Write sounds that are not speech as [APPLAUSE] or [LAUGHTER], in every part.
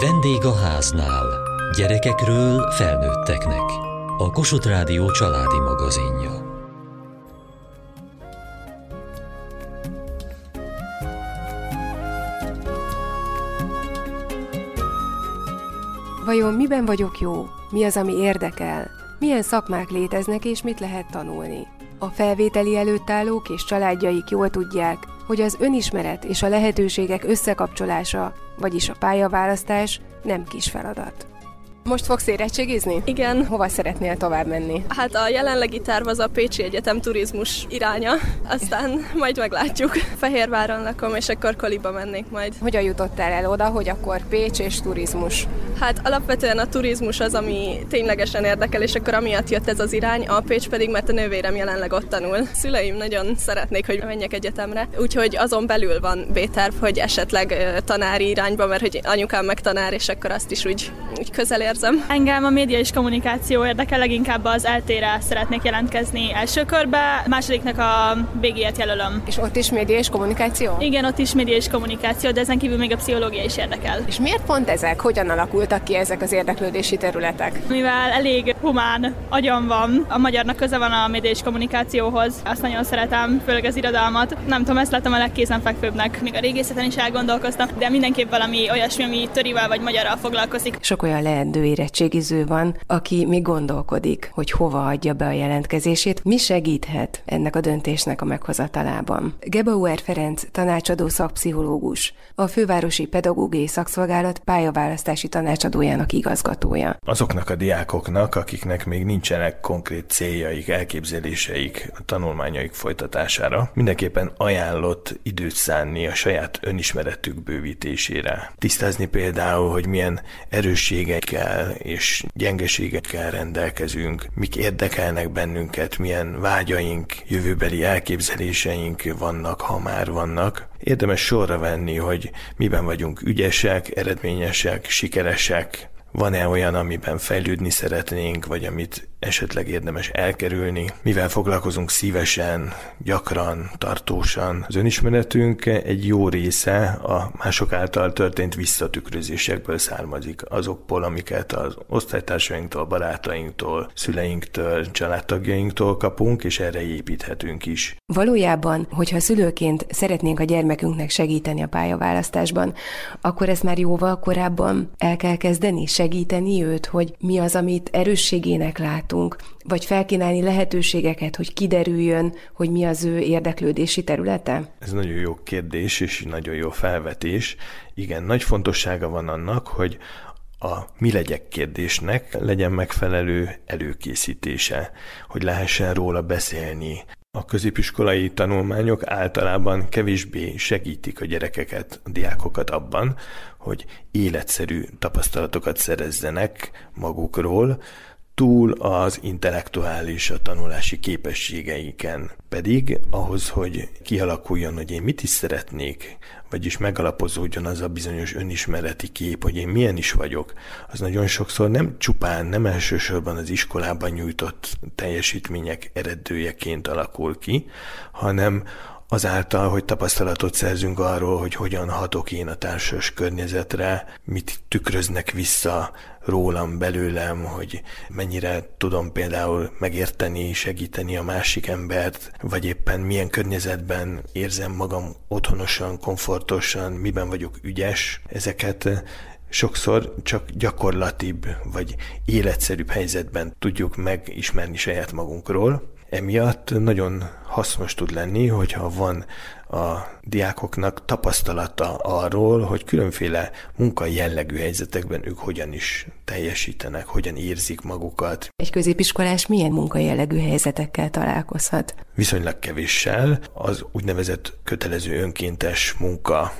Vendég a háznál. Gyerekekről felnőtteknek. A Kossuth Rádió családi magazinja. Vajon miben vagyok jó? Mi az, ami érdekel? Milyen szakmák léteznek és mit lehet tanulni? A felvételi előtt állók és családjaik jól tudják, hogy az önismeret és a lehetőségek összekapcsolása, vagyis a pályaválasztás nem kis feladat. Most fogsz érettségizni? Igen. Hova szeretnél tovább menni? Hát a jelenlegi terv az a Pécsi Egyetem turizmus iránya, aztán majd meglátjuk. Fehérváron lakom, és akkor Koliba mennék majd. Hogyan jutottál el oda, hogy akkor Pécs és turizmus? Hát alapvetően a turizmus az, ami ténylegesen érdekel, és akkor amiatt jött ez az irány, a Pécs pedig, mert a nővérem jelenleg ott tanul. Szüleim nagyon szeretnék, hogy menjek egyetemre, úgyhogy azon belül van B-terv, hogy esetleg tanári irányba, mert hogy anyukám meg tanár, és akkor azt is úgy, úgy közel ér érzem. Engem a média és kommunikáció érdekel, leginkább az eltére szeretnék jelentkezni első körbe, másodiknak a BG-et jelölöm. És ott is média és kommunikáció? Igen, ott is média és kommunikáció, de ezen kívül még a pszichológia is érdekel. És miért pont ezek? Hogyan alakultak ki ezek az érdeklődési területek? Mivel elég humán agyam van, a magyarnak köze van a média és kommunikációhoz, azt nagyon szeretem, főleg az irodalmat. Nem tudom, ezt látom a legkézenfekvőbbnek. Még a régészeten is elgondolkoztam, de mindenképp valami olyasmi, ami törivel vagy magyarral foglalkozik. Sok olyan leendő érettségiző van, aki még gondolkodik, hogy hova adja be a jelentkezését, mi segíthet ennek a döntésnek a meghozatalában. Gebauer Ferenc, tanácsadó szakpszichológus, a Fővárosi Pedagógiai Szakszolgálat pályaválasztási tanácsadójának igazgatója. Azoknak a diákoknak, akiknek még nincsenek konkrét céljaik, elképzeléseik a tanulmányaik folytatására, mindenképpen ajánlott időt szánni a saját önismeretük bővítésére. Tisztázni például, hogy milyen erősségekkel erőkkel és gyengeségekkel rendelkezünk, mik érdekelnek bennünket, milyen vágyaink, jövőbeli elképzeléseink vannak, ha már vannak. Érdemes sorra venni, hogy miben vagyunk ügyesek, eredményesek, sikeresek, van-e olyan, amiben fejlődni szeretnénk, vagy amit esetleg érdemes elkerülni, mivel foglalkozunk szívesen, gyakran, tartósan. Az önismeretünk egy jó része a mások által történt visszatükrözésekből származik, azokból, amiket az osztálytársainktól, barátainktól, szüleinktől, családtagjainktól kapunk, és erre építhetünk is. Valójában, hogyha szülőként szeretnénk a gyermekünknek segíteni a pályaválasztásban, akkor ezt már jóval korábban el kell kezdeni, segíteni őt, hogy mi az, amit erősségének látunk, látunk, vagy felkínálni lehetőségeket, hogy kiderüljön, hogy mi az ő érdeklődési területe? Ez nagyon jó kérdés, és nagyon jó felvetés. Igen, nagy fontossága van annak, hogy a mi legyek kérdésnek legyen megfelelő előkészítése, hogy lehessen róla beszélni. A középiskolai tanulmányok általában kevésbé segítik a gyerekeket, a diákokat abban, hogy életszerű tapasztalatokat szerezzenek magukról, túl az intellektuális, a tanulási képességeiken. Pedig ahhoz, hogy kialakuljon, hogy én mit is szeretnék, vagyis megalapozódjon az a bizonyos önismereti kép, hogy én milyen is vagyok, az nagyon sokszor nem csupán, nem elsősorban az iskolában nyújtott teljesítmények eredőjeként alakul ki, hanem azáltal, hogy tapasztalatot szerzünk arról, hogy hogyan hatok én a társas környezetre, mit tükröznek vissza rólam, belőlem, hogy mennyire tudom például megérteni, segíteni a másik embert, vagy éppen milyen környezetben érzem magam otthonosan, komfortosan, miben vagyok ügyes. Ezeket sokszor csak gyakorlatibb vagy életszerűbb helyzetben tudjuk megismerni saját magunkról, Emiatt nagyon hasznos tud lenni, hogyha van a diákoknak tapasztalata arról, hogy különféle munkai jellegű helyzetekben ők hogyan is teljesítenek, hogyan érzik magukat. Egy középiskolás milyen munkai jellegű helyzetekkel találkozhat? Viszonylag kevéssel. Az úgynevezett kötelező önkéntes munka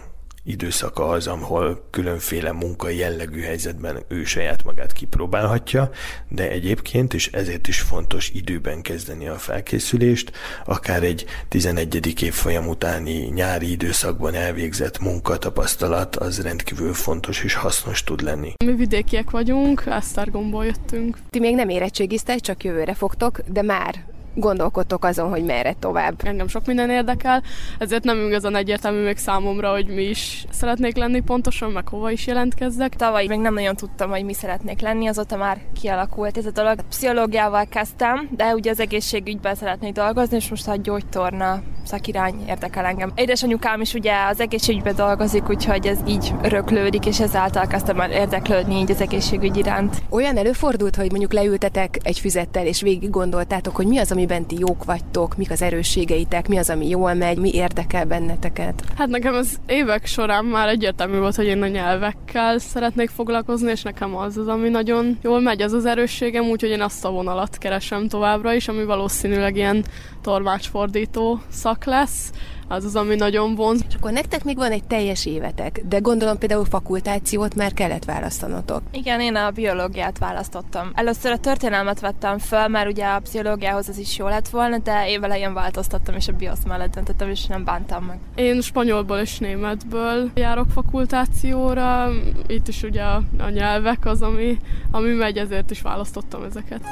időszaka az, ahol különféle munkai jellegű helyzetben ő saját magát kipróbálhatja, de egyébként, és ezért is fontos időben kezdeni a felkészülést, akár egy 11. évfolyam utáni nyári időszakban elvégzett munkatapasztalat az rendkívül fontos és hasznos tud lenni. Mi vidékiek vagyunk, Esztergomból jöttünk. Ti még nem érettségiztek, csak jövőre fogtok, de már gondolkodtok azon, hogy merre tovább? Engem sok minden érdekel, ezért nem igazán egyértelmű még számomra, hogy mi is szeretnék lenni pontosan, meg hova is jelentkezzek. Tavaly még nem nagyon tudtam, hogy mi szeretnék lenni, azóta már kialakult ez a dolog. Pszichológiával kezdtem, de ugye az egészségügyben szeretnék dolgozni, és most a gyógytorna szakirány érdekel engem. Édesanyukám is ugye az egészségügyben dolgozik, úgyhogy ez így öröklődik, és ezáltal kezdtem el érdeklődni így az egészségügy iránt. Olyan előfordult, hogy mondjuk leültetek egy füzettel, és végig gondoltátok, hogy mi az, amiben ti jók vagytok, mik az erősségeitek, mi az, ami jól megy, mi érdekel benneteket? Hát nekem az évek során már egyértelmű volt, hogy én a nyelvekkel szeretnék foglalkozni, és nekem az az, ami nagyon jól megy, az az erősségem, úgyhogy én azt a vonalat keresem továbbra is, ami valószínűleg ilyen tormácsfordító szak lesz az az, ami nagyon vonz. És akkor nektek még van egy teljes évetek, de gondolom például fakultációt már kellett választanotok. Igen, én a biológiát választottam. Először a történelmet vettem föl, mert ugye a pszichológiához az is jó lett volna, de évelején változtattam, és a biosz mellett döntöttem, és nem bántam meg. Én spanyolból és németből járok fakultációra, itt is ugye a, a nyelvek az, ami, ami megy, ezért is választottam ezeket.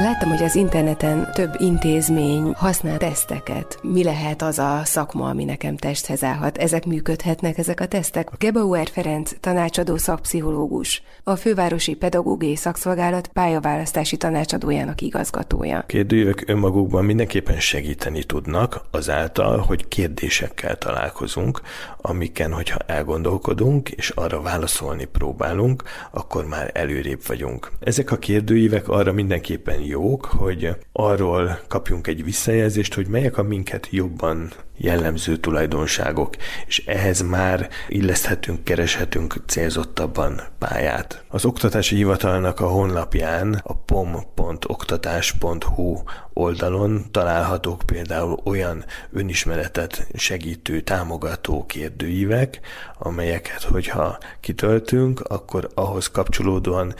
Láttam, hogy az interneten több intézmény használ teszteket. Mi lehet az a szakma, ami nekem testhez állhat? Ezek működhetnek, ezek a tesztek? Gebauer Ferenc, tanácsadó szakpszichológus, a Fővárosi Pedagógiai Szakszolgálat pályaválasztási tanácsadójának igazgatója. Kérdőjük önmagukban mindenképpen segíteni tudnak azáltal, hogy kérdésekkel találkozunk, amiken, hogyha elgondolkodunk, és arra válaszolni próbálunk, akkor már előrébb vagyunk. Ezek a kérdőívek arra mindenképpen jók, hogy arról kapjunk egy visszajelzést, hogy melyek a minket jobban jellemző tulajdonságok, és ehhez már illeszthetünk, kereshetünk célzottabban pályát. Az Oktatási Hivatalnak a honlapján a pom.oktatás.hu oldalon találhatók például olyan önismeretet segítő, támogató kérdőívek, amelyeket, hogyha kitöltünk, akkor ahhoz kapcsolódóan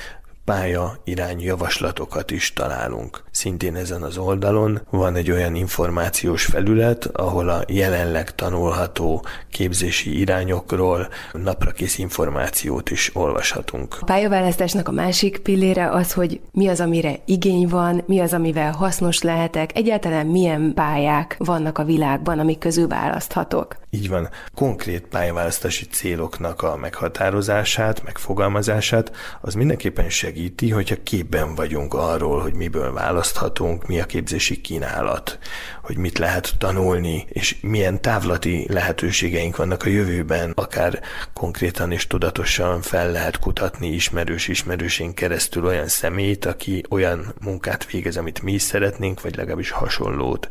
pálya irány javaslatokat is találunk. Szintén ezen az oldalon van egy olyan információs felület, ahol a jelenleg tanulható képzési irányokról naprakész információt is olvashatunk. A pályaválasztásnak a másik pillére az, hogy mi az, amire igény van, mi az, amivel hasznos lehetek, egyáltalán milyen pályák vannak a világban, amik közül választhatok. Így van. Konkrét pályaválasztási céloknak a meghatározását, megfogalmazását, az mindenképpen segíti, hogyha képben vagyunk arról, hogy miből választhatunk, mi a képzési kínálat, hogy mit lehet tanulni, és milyen távlati lehetőségeink vannak a jövőben, akár konkrétan és tudatosan fel lehet kutatni ismerős ismerősén keresztül olyan szemét, aki olyan munkát végez, amit mi is szeretnénk, vagy legalábbis hasonlót,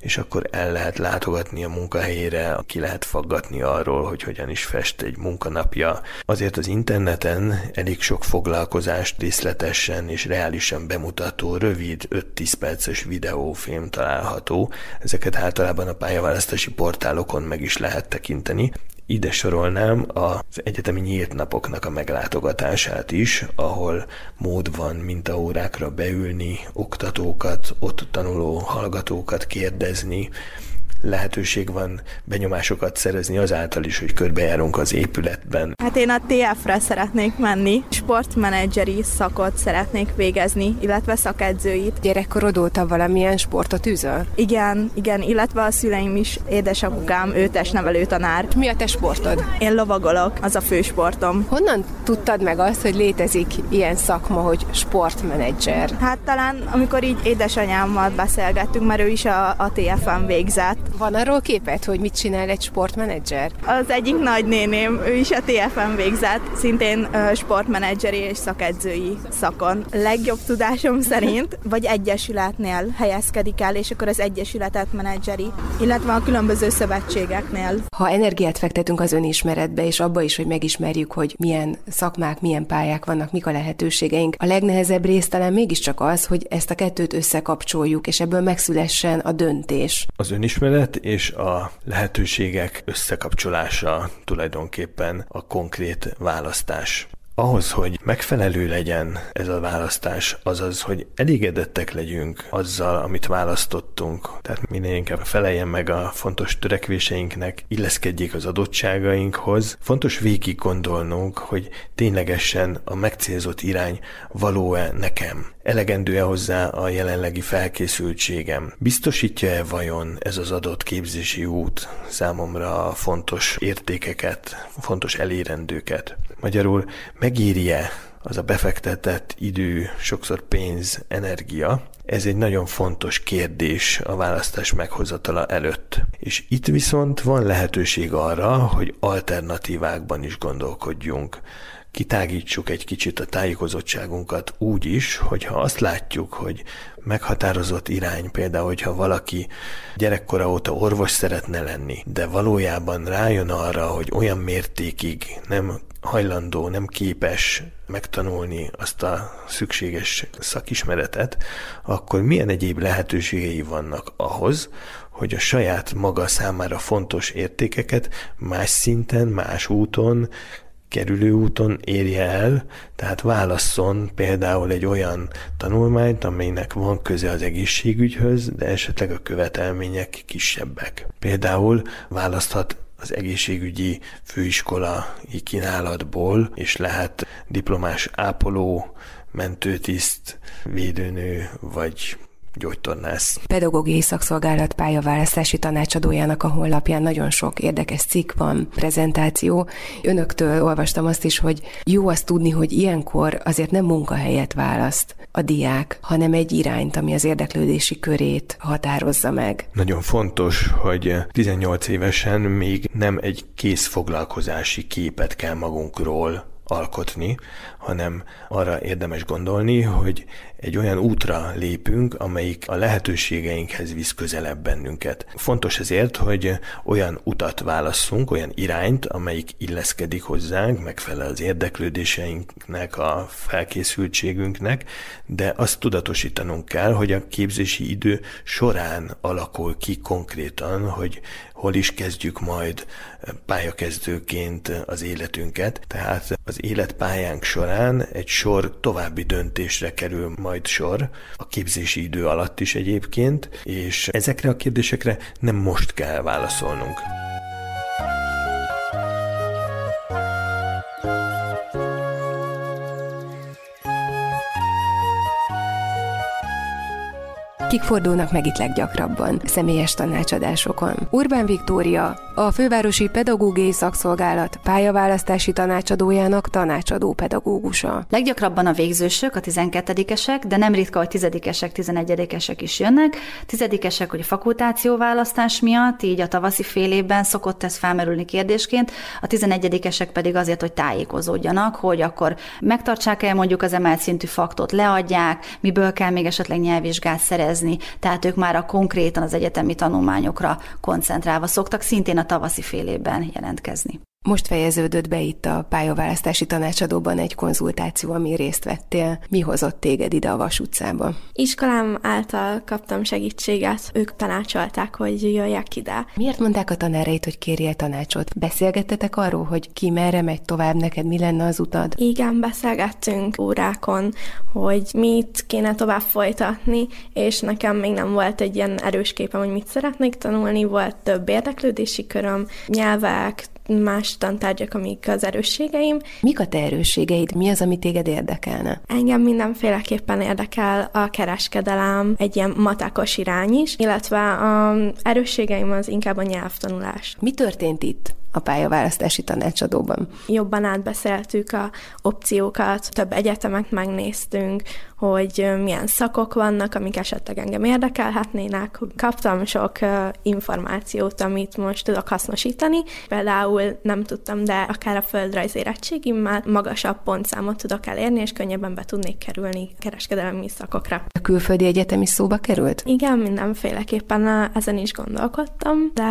és akkor el lehet látogatni a munkahelyére, ki lehet faggatni arról, hogy hogyan is fest egy munkanapja. Azért az interneten elég sok foglalkozást részletesen és reálisan bemutató, rövid, 5-10 perces videófilm található. Ezeket általában a pályaválasztási portálokon meg is lehet tekinteni. Ide sorolnám az egyetemi nyílt napoknak a meglátogatását is, ahol mód van mintaórákra beülni, oktatókat, ott tanuló hallgatókat kérdezni, lehetőség van benyomásokat szerezni azáltal is, hogy körbejárunk az épületben. Hát én a TF-re szeretnék menni, sportmenedzseri szakot szeretnék végezni, illetve szakedzőit. Gyerekkorod óta valamilyen sportot űzöl? Igen, igen, illetve a szüleim is, édesapukám, ő testnevelő tanár. Mi a te sportod? Én lovagolok, az a fő sportom. Honnan tudtad meg azt, hogy létezik ilyen szakma, hogy sportmenedzser? Hát talán, amikor így édesanyámmal beszélgettünk, mert ő is a, a TF-en végzett, van arról képet, hogy mit csinál egy sportmenedzser? Az egyik nagynéném, ő is a TFM végzett, szintén sportmenedzseri és szakedzői szakon. Legjobb tudásom [LAUGHS] szerint, vagy egyesületnél helyezkedik el, és akkor az egyesületet menedzseri, illetve a különböző szövetségeknél. Ha energiát fektetünk az önismeretbe, és abba is, hogy megismerjük, hogy milyen szakmák, milyen pályák vannak, mik a lehetőségeink, a legnehezebb rész talán mégiscsak az, hogy ezt a kettőt összekapcsoljuk, és ebből megszülessen a döntés. Az önismeret ötlet és a lehetőségek összekapcsolása tulajdonképpen a konkrét választás. ahhoz, hogy megfelelő legyen ez a választás, azaz, hogy elégedettek legyünk azzal, amit választottunk, tehát minél inkább feleljen meg a fontos törekvéseinknek, illeszkedjék az adottságainkhoz, fontos végig gondolnunk, hogy ténylegesen a megcélzott irány való-e nekem, elegendő-e hozzá a jelenlegi felkészültségem, biztosítja-e vajon ez az adott képzési út számomra fontos értékeket, fontos elérendőket. Magyarul megírje az a befektetett idő, sokszor pénz, energia, ez egy nagyon fontos kérdés a választás meghozatala előtt. És itt viszont van lehetőség arra, hogy alternatívákban is gondolkodjunk kitágítsuk egy kicsit a tájékozottságunkat úgy is, hogyha azt látjuk, hogy meghatározott irány, például, hogyha valaki gyerekkora óta orvos szeretne lenni, de valójában rájön arra, hogy olyan mértékig nem hajlandó, nem képes megtanulni azt a szükséges szakismeretet, akkor milyen egyéb lehetőségei vannak ahhoz, hogy a saját maga számára fontos értékeket más szinten, más úton, kerülő úton érje el, tehát válasszon például egy olyan tanulmányt, amelynek van köze az egészségügyhöz, de esetleg a követelmények kisebbek. Például választhat az egészségügyi főiskolai kínálatból, és lehet diplomás ápoló, mentőtiszt, védőnő vagy gyógytornász. Pedagógiai szakszolgálat pályaválasztási tanácsadójának a honlapján nagyon sok érdekes cikk van, prezentáció. Önöktől olvastam azt is, hogy jó azt tudni, hogy ilyenkor azért nem munkahelyet választ a diák, hanem egy irányt, ami az érdeklődési körét határozza meg. Nagyon fontos, hogy 18 évesen még nem egy kész foglalkozási képet kell magunkról alkotni, hanem arra érdemes gondolni, hogy egy olyan útra lépünk, amelyik a lehetőségeinkhez visz közelebb bennünket. Fontos ezért, hogy olyan utat válasszunk, olyan irányt, amelyik illeszkedik hozzánk, megfelel az érdeklődéseinknek, a felkészültségünknek, de azt tudatosítanunk kell, hogy a képzési idő során alakul ki konkrétan, hogy hol is kezdjük majd pályakezdőként az életünket. Tehát az életpályánk során egy sor további döntésre kerül majd sor, a képzési idő alatt is egyébként, és ezekre a kérdésekre nem most kell válaszolnunk. Kik fordulnak meg itt leggyakrabban személyes tanácsadásokon? Urbán Viktória, a Fővárosi Pedagógiai Szakszolgálat pályaválasztási tanácsadójának tanácsadó pedagógusa. Leggyakrabban a végzősök, a 12-esek, de nem ritka, hogy 10-esek, 11-esek is jönnek. 10-esek, hogy a fakultációválasztás miatt, így a tavaszi fél évben szokott ez felmerülni kérdésként, a 11-esek pedig azért, hogy tájékozódjanak, hogy akkor megtartsák-e mondjuk az emelt szintű faktot, leadják, miből kell még esetleg nyelvvizsgát szerezni, tehát ők már a konkrétan az egyetemi tanulmányokra koncentrálva szoktak szintén a tavaszi fél évben jelentkezni. Most fejeződött be itt a pályaválasztási tanácsadóban egy konzultáció, ami részt vettél. Mi hozott téged ide a Vas utcába? Iskolám által kaptam segítséget. Ők tanácsolták, hogy jöjjek ide. Miért mondták a tanáreit, hogy kérjél tanácsot? Beszélgettetek arról, hogy ki merre megy tovább, neked mi lenne az utad? Igen, beszélgettünk órákon, hogy mit kéne tovább folytatni, és nekem még nem volt egy ilyen erős képem, hogy mit szeretnék tanulni, volt több érdeklődési köröm, nyelvek, más tantárgyak, amik az erősségeim. Mik a te erősségeid? Mi az, ami téged érdekelne? Engem mindenféleképpen érdekel a kereskedelem, egy ilyen matákos irány is, illetve a erősségeim az inkább a nyelvtanulás. Mi történt itt? a pályaválasztási tanácsadóban. Jobban átbeszéltük a opciókat, több egyetemet megnéztünk, hogy milyen szakok vannak, amik esetleg engem érdekelhetnének. Kaptam sok információt, amit most tudok hasznosítani. Például nem tudtam, de akár a földrajz érettségimmel magasabb pontszámot tudok elérni, és könnyebben be tudnék kerülni kereskedelmi szakokra. A külföldi egyetemi szóba került? Igen, mindenféleképpen ezen is gondolkodtam, de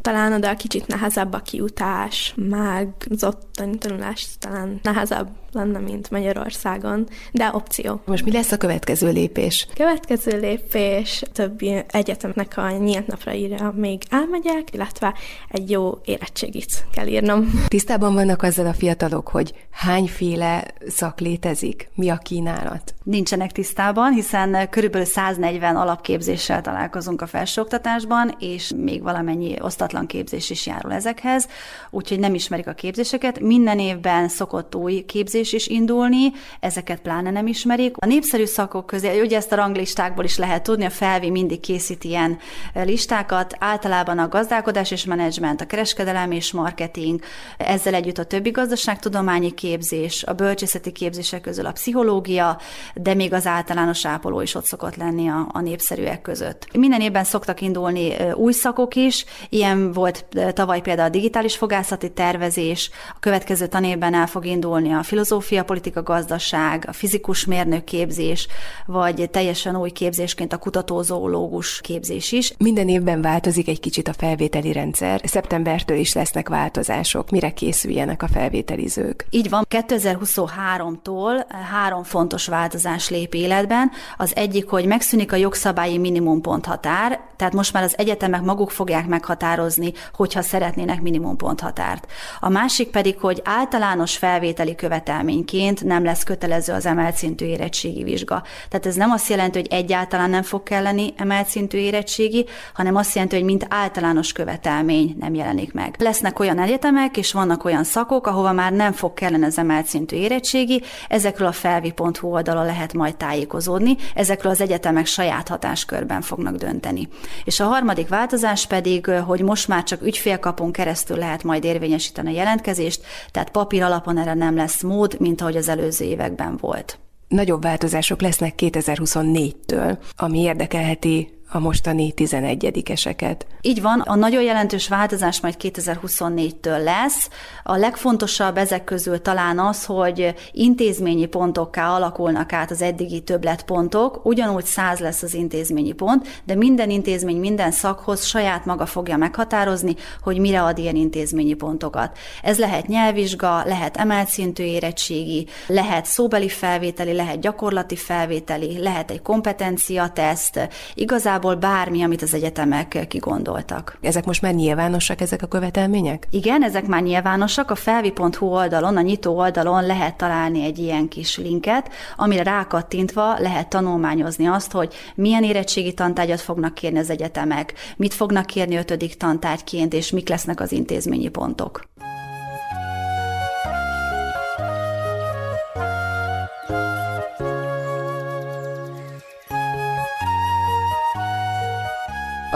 talán oda kicsit nehezebb a kiutás, mágzott tanulás talán nehezebb lenne, mint Magyarországon, de opció. Most mi lesz a következő lépés? Következő lépés többi egyetemnek a nyílt napra még elmegyek, illetve egy jó érettségit kell írnom. Tisztában vannak azzal a fiatalok, hogy hányféle szak létezik? Mi a kínálat? Nincsenek tisztában, hiszen körülbelül 140 alapképzéssel találkozunk a felsőoktatásban, és még valamennyi osztatlan képzés is járul ezekhez, úgyhogy nem ismerik a képzéseket. Minden évben szokott új képzés is indulni, ezeket pláne nem ismerik. A népszerű szakok közé, ugye ezt a ranglistákból is lehet tudni, a Felvi mindig készít ilyen listákat, általában a gazdálkodás és menedzsment, a kereskedelem és marketing, ezzel együtt a többi gazdaságtudományi képzés, a bölcsészeti képzések közül a pszichológia, de még az általános ápoló is ott szokott lenni a, a népszerűek között. Minden évben szoktak indulni új szakok is, ilyen volt tavaly például a digitális fogászati tervezés, a következő tanévben el fog indulni a filozófia, politika, gazdaság, a fizikus mérnök képzés, vagy teljesen új képzésként a kutatózoológus képzés is. Minden évben változik egy kicsit a felvételi rendszer. Szeptembertől is lesznek változások. Mire készüljenek a felvételizők? Így van. 2023-tól három fontos változás lép életben. Az egyik, hogy megszűnik a jogszabályi minimumponthatár, tehát most már az egyetemek maguk fogják meghatározni, hogyha szeretnének minimumponthatárt. A másik pedig, hogy általános felvételi követelményként nem lesz kötelező az emelt szintű érettségi vizsga. Tehát ez nem azt jelenti, hogy egyáltalán nem fog kelleni emelt szintű érettségi, hanem azt jelenti, hogy mint általános követelmény nem jelenik meg. Lesznek olyan egyetemek, és vannak olyan szakok, ahova már nem fog kelleni az emelt szintű érettségi, ezekről a felvi.hu oldalon lehet majd tájékozódni, ezekről az egyetemek saját hatáskörben fognak dönteni. És a harmadik változás pedig, hogy most már csak ügyfélkapon keresztül lehet majd érvényesíteni a jelentkezést, tehát papír alapon erre nem lesz mód, mint ahogy az előző években volt. Nagyobb változások lesznek 2024-től, ami érdekelheti a mostani 11-eseket. Így van, a nagyon jelentős változás majd 2024-től lesz. A legfontosabb ezek közül talán az, hogy intézményi pontokká alakulnak át az eddigi többletpontok, ugyanúgy 100 lesz az intézményi pont, de minden intézmény minden szakhoz saját maga fogja meghatározni, hogy mire ad ilyen intézményi pontokat. Ez lehet nyelvvizsga, lehet emelt szintű érettségi, lehet szóbeli felvételi, lehet gyakorlati felvételi, lehet egy kompetencia teszt. Igazából igazából bármi, amit az egyetemek kigondoltak. Ezek most már nyilvánosak, ezek a követelmények? Igen, ezek már nyilvánosak. A felvi.hu oldalon, a nyitó oldalon lehet találni egy ilyen kis linket, amire rákattintva lehet tanulmányozni azt, hogy milyen érettségi tantárgyat fognak kérni az egyetemek, mit fognak kérni ötödik tantárgyként, és mik lesznek az intézményi pontok.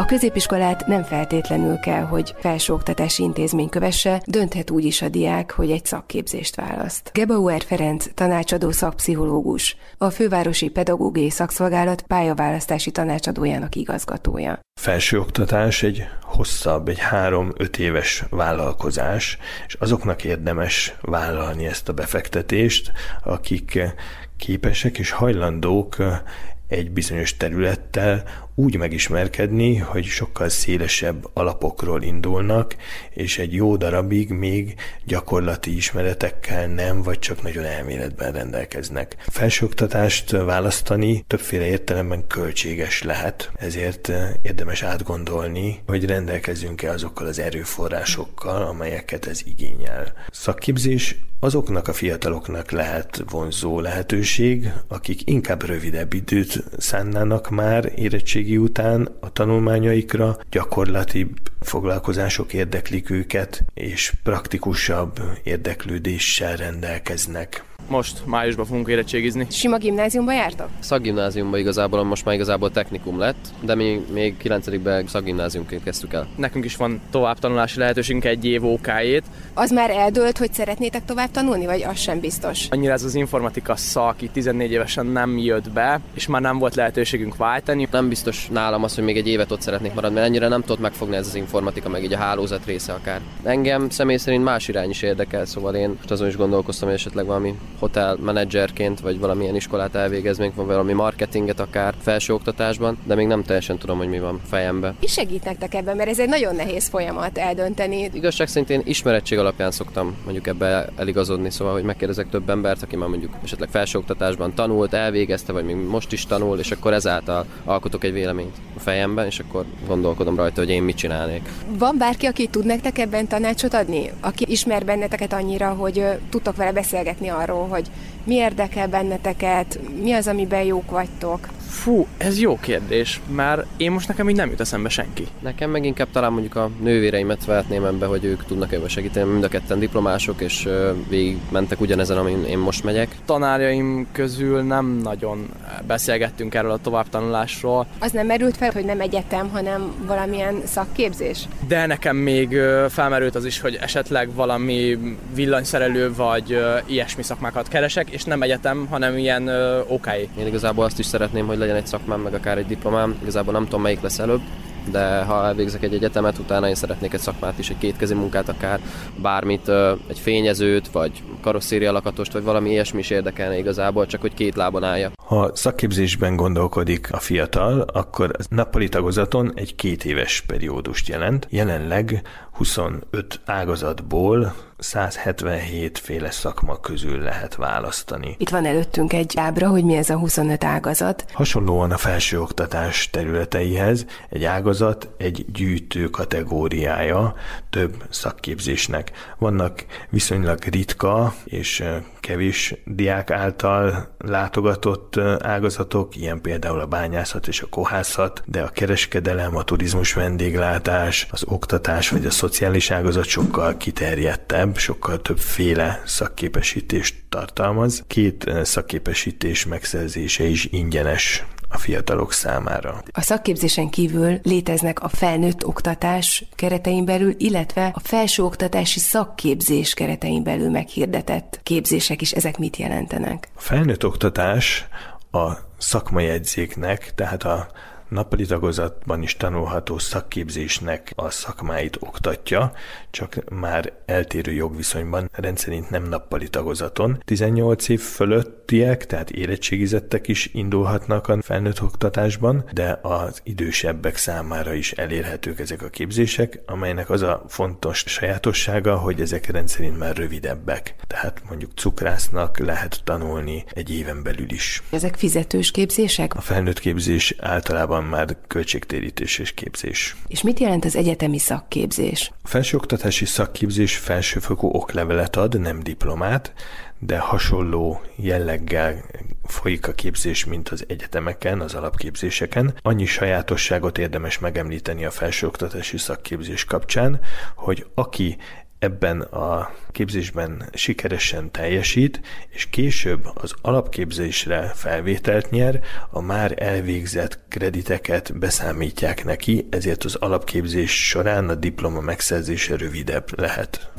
Középiskolát nem feltétlenül kell, hogy felsőoktatási intézmény kövesse, dönthet úgy is a diák, hogy egy szakképzést választ. Gebauer Ferenc, tanácsadó szakpszichológus, a Fővárosi Pedagógiai Szakszolgálat pályaválasztási tanácsadójának igazgatója. Felsőoktatás egy hosszabb, egy három-öt éves vállalkozás, és azoknak érdemes vállalni ezt a befektetést, akik képesek és hajlandók egy bizonyos területtel úgy megismerkedni, hogy sokkal szélesebb alapokról indulnak, és egy jó darabig még gyakorlati ismeretekkel nem, vagy csak nagyon elméletben rendelkeznek. Felsőoktatást választani többféle értelemben költséges lehet, ezért érdemes átgondolni, hogy rendelkezünk-e azokkal az erőforrásokkal, amelyeket ez igényel. Szakképzés azoknak a fiataloknak lehet vonzó lehetőség, akik inkább rövidebb időt szánnának már érettségi után a tanulmányaikra, gyakorlati foglalkozások érdeklik őket, és praktikusabb érdeklődéssel rendelkeznek. Most májusban fogunk érettségizni. Sima gimnáziumba jártak? Szakgimnáziumba igazából, most már igazából technikum lett, de mi még 9-ben szakgimnáziumként kezdtük el. Nekünk is van továbbtanulási lehetőségünk egy év OK-ét. Az már eldőlt, hogy szeretnétek tovább tanulni, vagy az sem biztos? Annyira ez az informatika szak, itt 14 évesen nem jött be, és már nem volt lehetőségünk váltani. Nem biztos nálam az, hogy még egy évet ott szeretnék maradni, mert ennyire nem tudott megfogni ez az informatika, meg így a hálózat része akár. Engem személy szerint más irány is érdekel, szóval én azon is gondolkoztam, hogy esetleg valami hotel menedzserként, vagy valamilyen iskolát elvégeznénk, vagy valami marketinget akár felsőoktatásban, de még nem teljesen tudom, hogy mi van fejembe. Mi segít nektek ebben, mert ez egy nagyon nehéz folyamat eldönteni. Igazság szerint én ismerettség alapján szoktam mondjuk ebbe eligazodni, szóval, hogy megkérdezek több embert, aki már mondjuk esetleg felsőoktatásban tanult, elvégezte, vagy még most is tanul, és akkor ezáltal alkotok egy véleményt a fejemben, és akkor gondolkodom rajta, hogy én mit csinálnék. Van bárki, aki tud nektek ebben tanácsot adni? Aki ismer benneteket annyira, hogy tudtok vele beszélgetni arról, hogy mi érdekel benneteket, mi az, amiben jók vagytok? Fú, ez jó kérdés, mert én most nekem így nem jut eszembe senki. Nekem meg inkább talán mondjuk a nővéreimet vehetném ebbe, hogy ők tudnak ebbe segíteni. Mind a ketten diplomások, és végig mentek ugyanezen, amin én most megyek. Tanárjaim közül nem nagyon beszélgettünk erről a továbbtanulásról. Az nem merült fel, hogy nem egyetem, hanem valamilyen szakképzés? De nekem még felmerült az is, hogy esetleg valami villanyszerelő vagy ilyesmi szakmákat keresek, és nem egyetem, hanem ilyen okai. Én igazából azt is szeretném, hogy legyen egy szakmám, meg akár egy diplomám. Igazából nem tudom, melyik lesz előbb, de ha elvégzek egy egyetemet, utána én szeretnék egy szakmát is, egy kétkezi munkát, akár bármit, egy fényezőt, vagy karosszéria lakatost, vagy valami ilyesmi is érdekelne igazából, csak hogy két lábon állja. Ha szakképzésben gondolkodik a fiatal, akkor a nappali tagozaton egy két éves periódust jelent. Jelenleg 25 ágazatból 177 féle szakma közül lehet választani. Itt van előttünk egy ábra, hogy mi ez a 25 ágazat. Hasonlóan a felsőoktatás területeihez egy ágazat egy gyűjtő kategóriája több szakképzésnek. Vannak viszonylag ritka és kevés diák által látogatott ágazatok, ilyen például a bányászat és a kohászat, de a kereskedelem, a turizmus vendéglátás, az oktatás vagy a szociális ágazat sokkal kiterjedtebb, sokkal többféle szakképesítést tartalmaz. Két szakképesítés megszerzése is ingyenes a fiatalok számára. A szakképzésen kívül léteznek a felnőtt oktatás keretein belül, illetve a felsőoktatási szakképzés keretein belül meghirdetett képzések is. Ezek mit jelentenek? A felnőtt oktatás a szakmajegyzéknek, tehát a nappali tagozatban is tanulható szakképzésnek a szakmáit oktatja, csak már eltérő jogviszonyban, rendszerint nem nappali tagozaton. 18 év fölöttiek, tehát érettségizettek is indulhatnak a felnőtt oktatásban, de az idősebbek számára is elérhetők ezek a képzések, amelynek az a fontos sajátossága, hogy ezek rendszerint már rövidebbek. Tehát mondjuk cukrásznak lehet tanulni egy éven belül is. Ezek fizetős képzések? A felnőtt képzés általában van már költségtérítés és képzés. És mit jelent az egyetemi szakképzés? A felsőoktatási szakképzés felsőfokú oklevelet ad, nem diplomát, de hasonló jelleggel folyik a képzés, mint az egyetemeken, az alapképzéseken. Annyi sajátosságot érdemes megemlíteni a felsőoktatási szakképzés kapcsán, hogy aki ebben a képzésben sikeresen teljesít, és később az alapképzésre felvételt nyer, a már elvégzett krediteket beszámítják neki, ezért az alapképzés során a diploma megszerzése rövidebb lehet.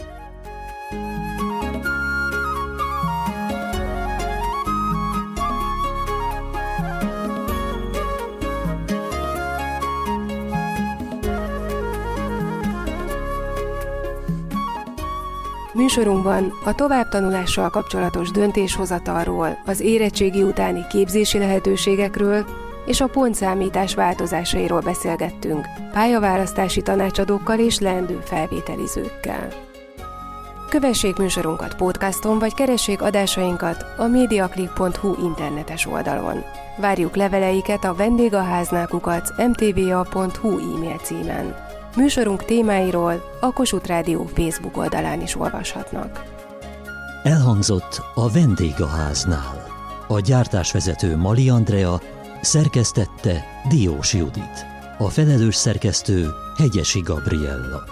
Műsorunkban a továbbtanulással kapcsolatos döntéshozatalról, az érettségi utáni képzési lehetőségekről és a pontszámítás változásairól beszélgettünk pályaválasztási tanácsadókkal és leendő felvételizőkkel. Kövessék műsorunkat podcaston, vagy keressék adásainkat a mediaclick.hu internetes oldalon. Várjuk leveleiket a vendégháználkukat mtva.hu e-mail címen. Műsorunk témáiról a Kossuth Rádió Facebook oldalán is olvashatnak. Elhangzott a vendégháznál. A gyártásvezető Mali Andrea szerkesztette Diós Judit. A felelős szerkesztő Hegyesi Gabriella.